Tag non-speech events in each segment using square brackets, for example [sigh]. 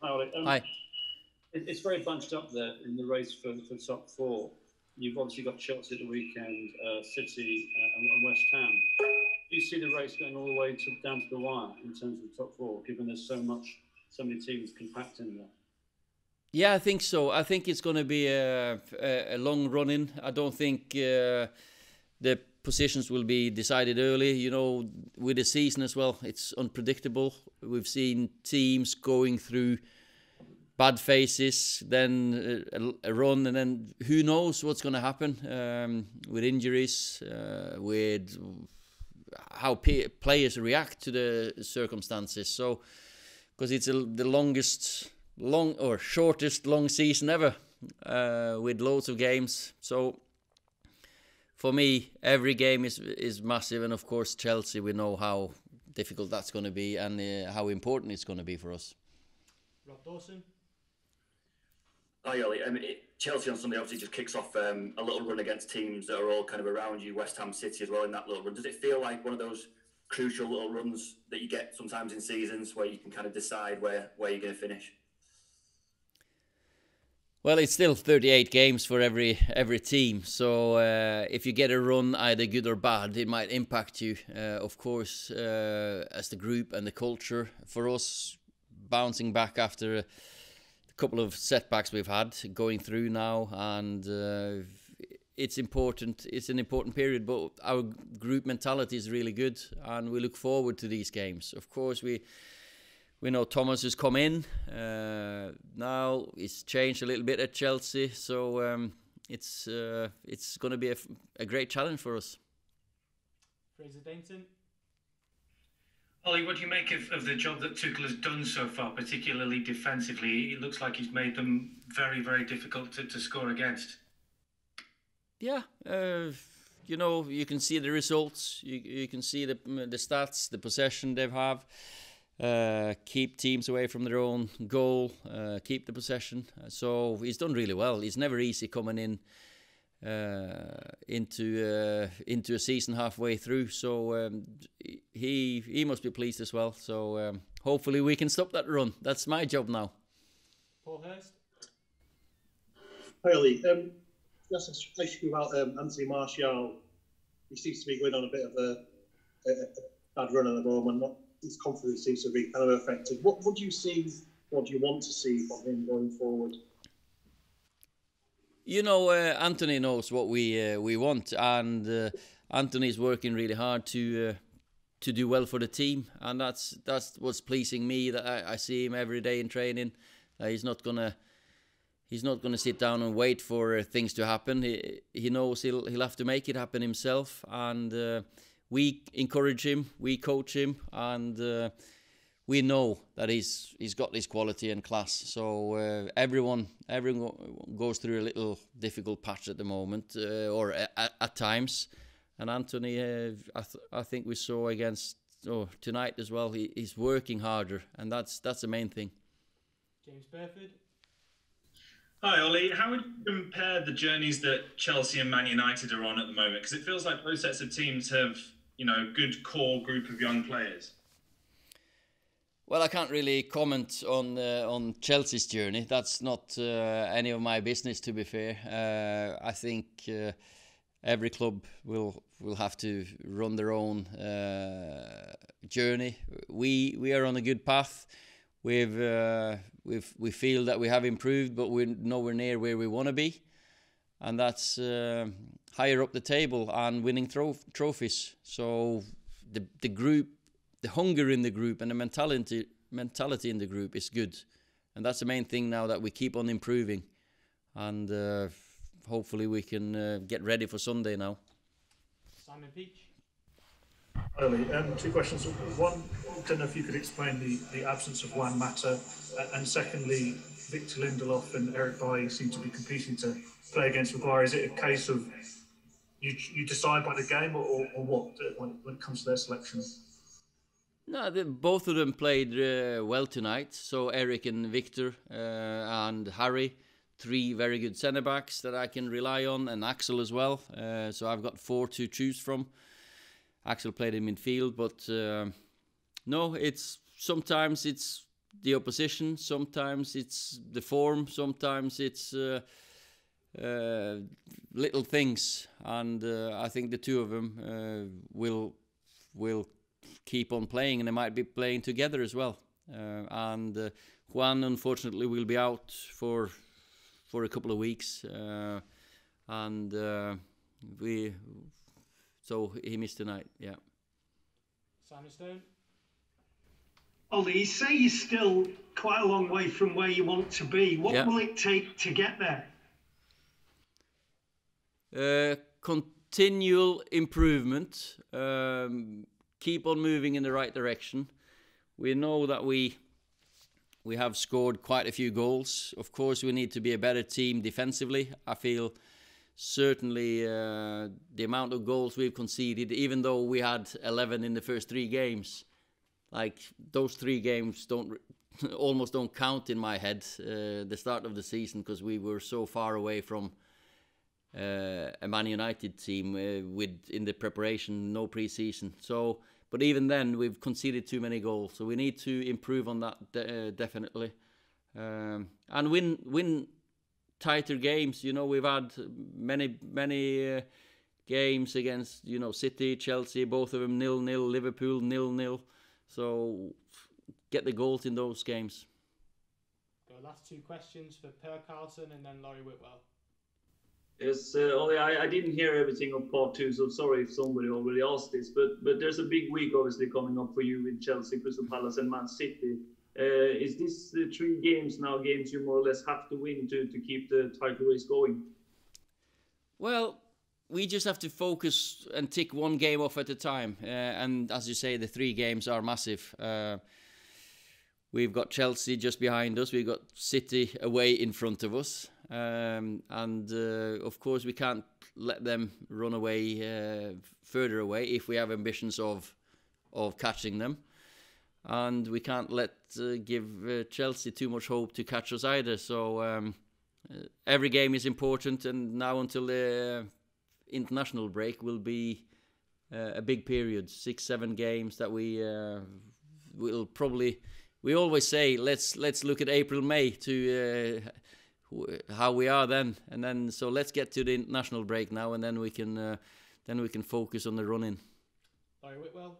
Hi. Um, Hi. it- It's very bunched up there in the race for, for the top four. You've obviously got Chelsea at the weekend, uh, City, uh, and, and West Ham. Do you see the race going all the way to, down to the wire in terms of the top four, given there's so much, so many teams compact in there? Yeah, I think so. I think it's going to be a, a, a long run in. I don't think uh, the positions will be decided early. You know, with the season as well, it's unpredictable. We've seen teams going through bad phases, then a, a run, and then who knows what's going to happen um, with injuries, uh, with how players react to the circumstances. So, because it's a, the longest long or shortest long season ever uh, with loads of games. So for me, every game is is massive, and of course Chelsea. We know how difficult that's going to be and uh, how important it's going to be for us. Rob Dawson. Hi, Ole. Um, it, Chelsea on Sunday obviously just kicks off um, a little run against teams that are all kind of around you, West Ham City as well in that little run. Does it feel like one of those crucial little runs that you get sometimes in seasons where you can kind of decide where, where you're going to finish? Well, it's still 38 games for every every team, so uh, if you get a run, either good or bad, it might impact you. Uh, of course, uh, as the group and the culture. For us, bouncing back after a couple of setbacks we've had, going through now, and uh, it's important. It's an important period, but our group mentality is really good, and we look forward to these games. Of course, we we know Thomas has come in uh, now. It's changed a little bit at Chelsea, so um, it's uh, it's going to be a, a, great challenge for us. Fraser Dainton. Ole, what do you make of, of the job that Tuchel has done so far, particularly defensively? It looks like he's made them very, very difficult to, to score against. Yeah, uh, you know, you can see the results. You, you can see the the stats, the possession they have. Uh, keep teams away from their own goal, uh, keep the possession. So he's done really well. It's never easy coming in uh, into uh, into a season halfway through. So um, he he must be pleased as well. So um, hopefully we can stop that run. That's my job now. Paul Hurst. Hi Ole. Um, just a question about um, Anthony Martial. He seems to be going on a bit of a, a, a bad run at the moment. Not his confidence seems to be kind of affected. What, what do you see? What do you want to see from him going forward? You know, uh, Anthony knows what we uh, we want, and uh, Anthony's working really hard to uh, to do well for the team, and that's that's what's pleasing me. That I, I see him every day in training. he's not gonna he's not gonna sit down and wait for uh, things to happen. He he knows he'll he'll have to make it happen himself, and uh, we encourage him, we coach him, and uh, we know that he's he's got this quality and class. So uh, everyone everyone goes through a little difficult patch at the moment, uh, or at, at, times. And Anthony, uh, I, th- I think we saw against oh, tonight as well. He, he's working harder, and that's that's the main thing. James Burford. Hi, Ole. How would you compare the journeys that Chelsea and Man United are on at the moment? Because it feels like both sets of teams have you know, good core group of young players? Well, I can't really comment on uh, on Chelsea's journey. That's not uh, any of my business, to be fair. Uh, I think uh, every club will will have to run their own uh, journey. We we are on a good path. We've uh, we've we feel that we have improved, but we're nowhere near where we want to be, and that's higher up the table and winning tro- trophies. So the the group, the hunger in the group, and the mentality mentality in the group is good, and that's the main thing now that we keep on improving, and uh, hopefully we can uh, get ready for Sunday now. Simon Peach. Early, um, two questions. One, I don't know if you could explain the, the absence of Juan Mata, and secondly, Victor Lindelof and Eric Bailly seem to be competing to play against Maguire. Is it a case of you you decide by the game or, or what uh, when, when it comes to their selection? No, the, both of them played uh, well tonight. So Eric and Victor uh, and Harry, three very good centre backs that I can rely on, and Axel as well. Uh, so I've got four to choose from. Axel played in midfield, but uh, no, it's sometimes it's the opposition. Sometimes it's the form. Sometimes it's uh, uh, little things, and uh, I think the two of them uh, will will keep on playing, and they might be playing together as well. Uh, and Juan, unfortunately, will be out for for a couple of weeks, and we so he missed tonight. Yeah. Simon Stone. Ole, you say you're still quite a long way from where you want to be. What Yeah. will it take to get there? Uh, continual improvement. Um, keep on moving in the right direction. We know that we we have scored quite a few goals. Of course, we need to be a better team defensively. I feel certainly uh, the amount of goals we've conceded, even though we had 11 in the first three games, like those three games don't [laughs] almost don't count in my head. Uh, the start of the season because we were so far away from uh, a Man United team uh, with in the preparation, no preseason. So, but even then, we've conceded too many goals. So we need to improve on that de- uh, definitely, um, and win win tighter games. You know, we've had many many uh, games against you know City, Chelsea, both of them nil nil, Liverpool nil nil. So get the goals in those games. The last two questions for Per Carlson and then Laurie Whitwell. Yes, uh, Ole, I, I didn't hear everything of part two, so sorry if somebody already asked this. But but there's a big week obviously coming up for you with Chelsea, Crystal Palace, and Man City. Uh, is this uh, three games now games you more or less have to win to, to keep the title race going? Well, we just have to focus and tick one game off at a time. Uh, and as you say, the three games are massive. Uh, we've got Chelsea just behind us. We've got City away in front of us. Um, and uh, of course, we can't let them run away uh, further away if we have ambitions of of catching them. And we can't let uh, give uh, Chelsea too much hope to catch us either. So um, every game is important, and now until the international break will be uh, a big period six seven games that we uh, will probably we always say let's let's look at april may to uh, wh- how we are then and then so let's get to the international break now and then we can uh, then we can focus on the running Laurie Whitwell.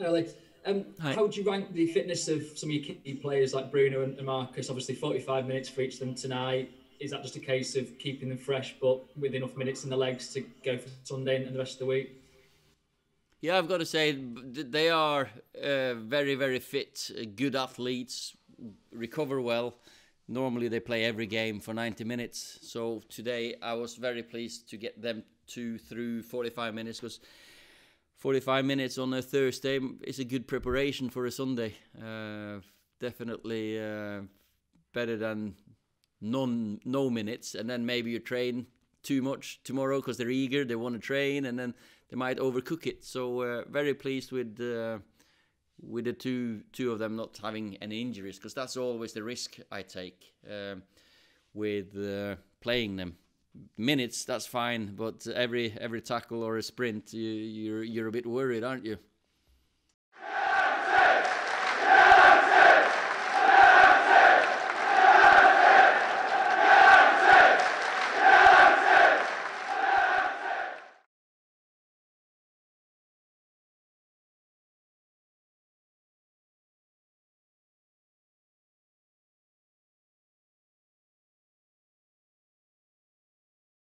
Alex, um, Hi. how would you rank the fitness of some of your key players like Bruno and, and Marcus? Obviously, 45 minutes for each of them tonight. Is that just a case of keeping them fresh, but with enough minutes in the legs to go for Sunday and the rest of the week? Yeah, I've got to say they are uh, very, very fit, uh, good athletes, recover well. Normally they play every game for 90 minutes. So today I was very pleased to get them two through 45 minutes because 45 minutes on a Thursday is a good preparation for a Sunday. Uh, definitely uh, better than none, no minutes. And then maybe you train too much tomorrow because they're eager, they want to train, and then they might overcook it. So uh, very pleased with uh, with the two two of them not having any injuries because that's always the risk I take um, with uh, playing them. Minutes that's fine, but every every tackle or a sprint, you, you're you're a bit worried, aren't you?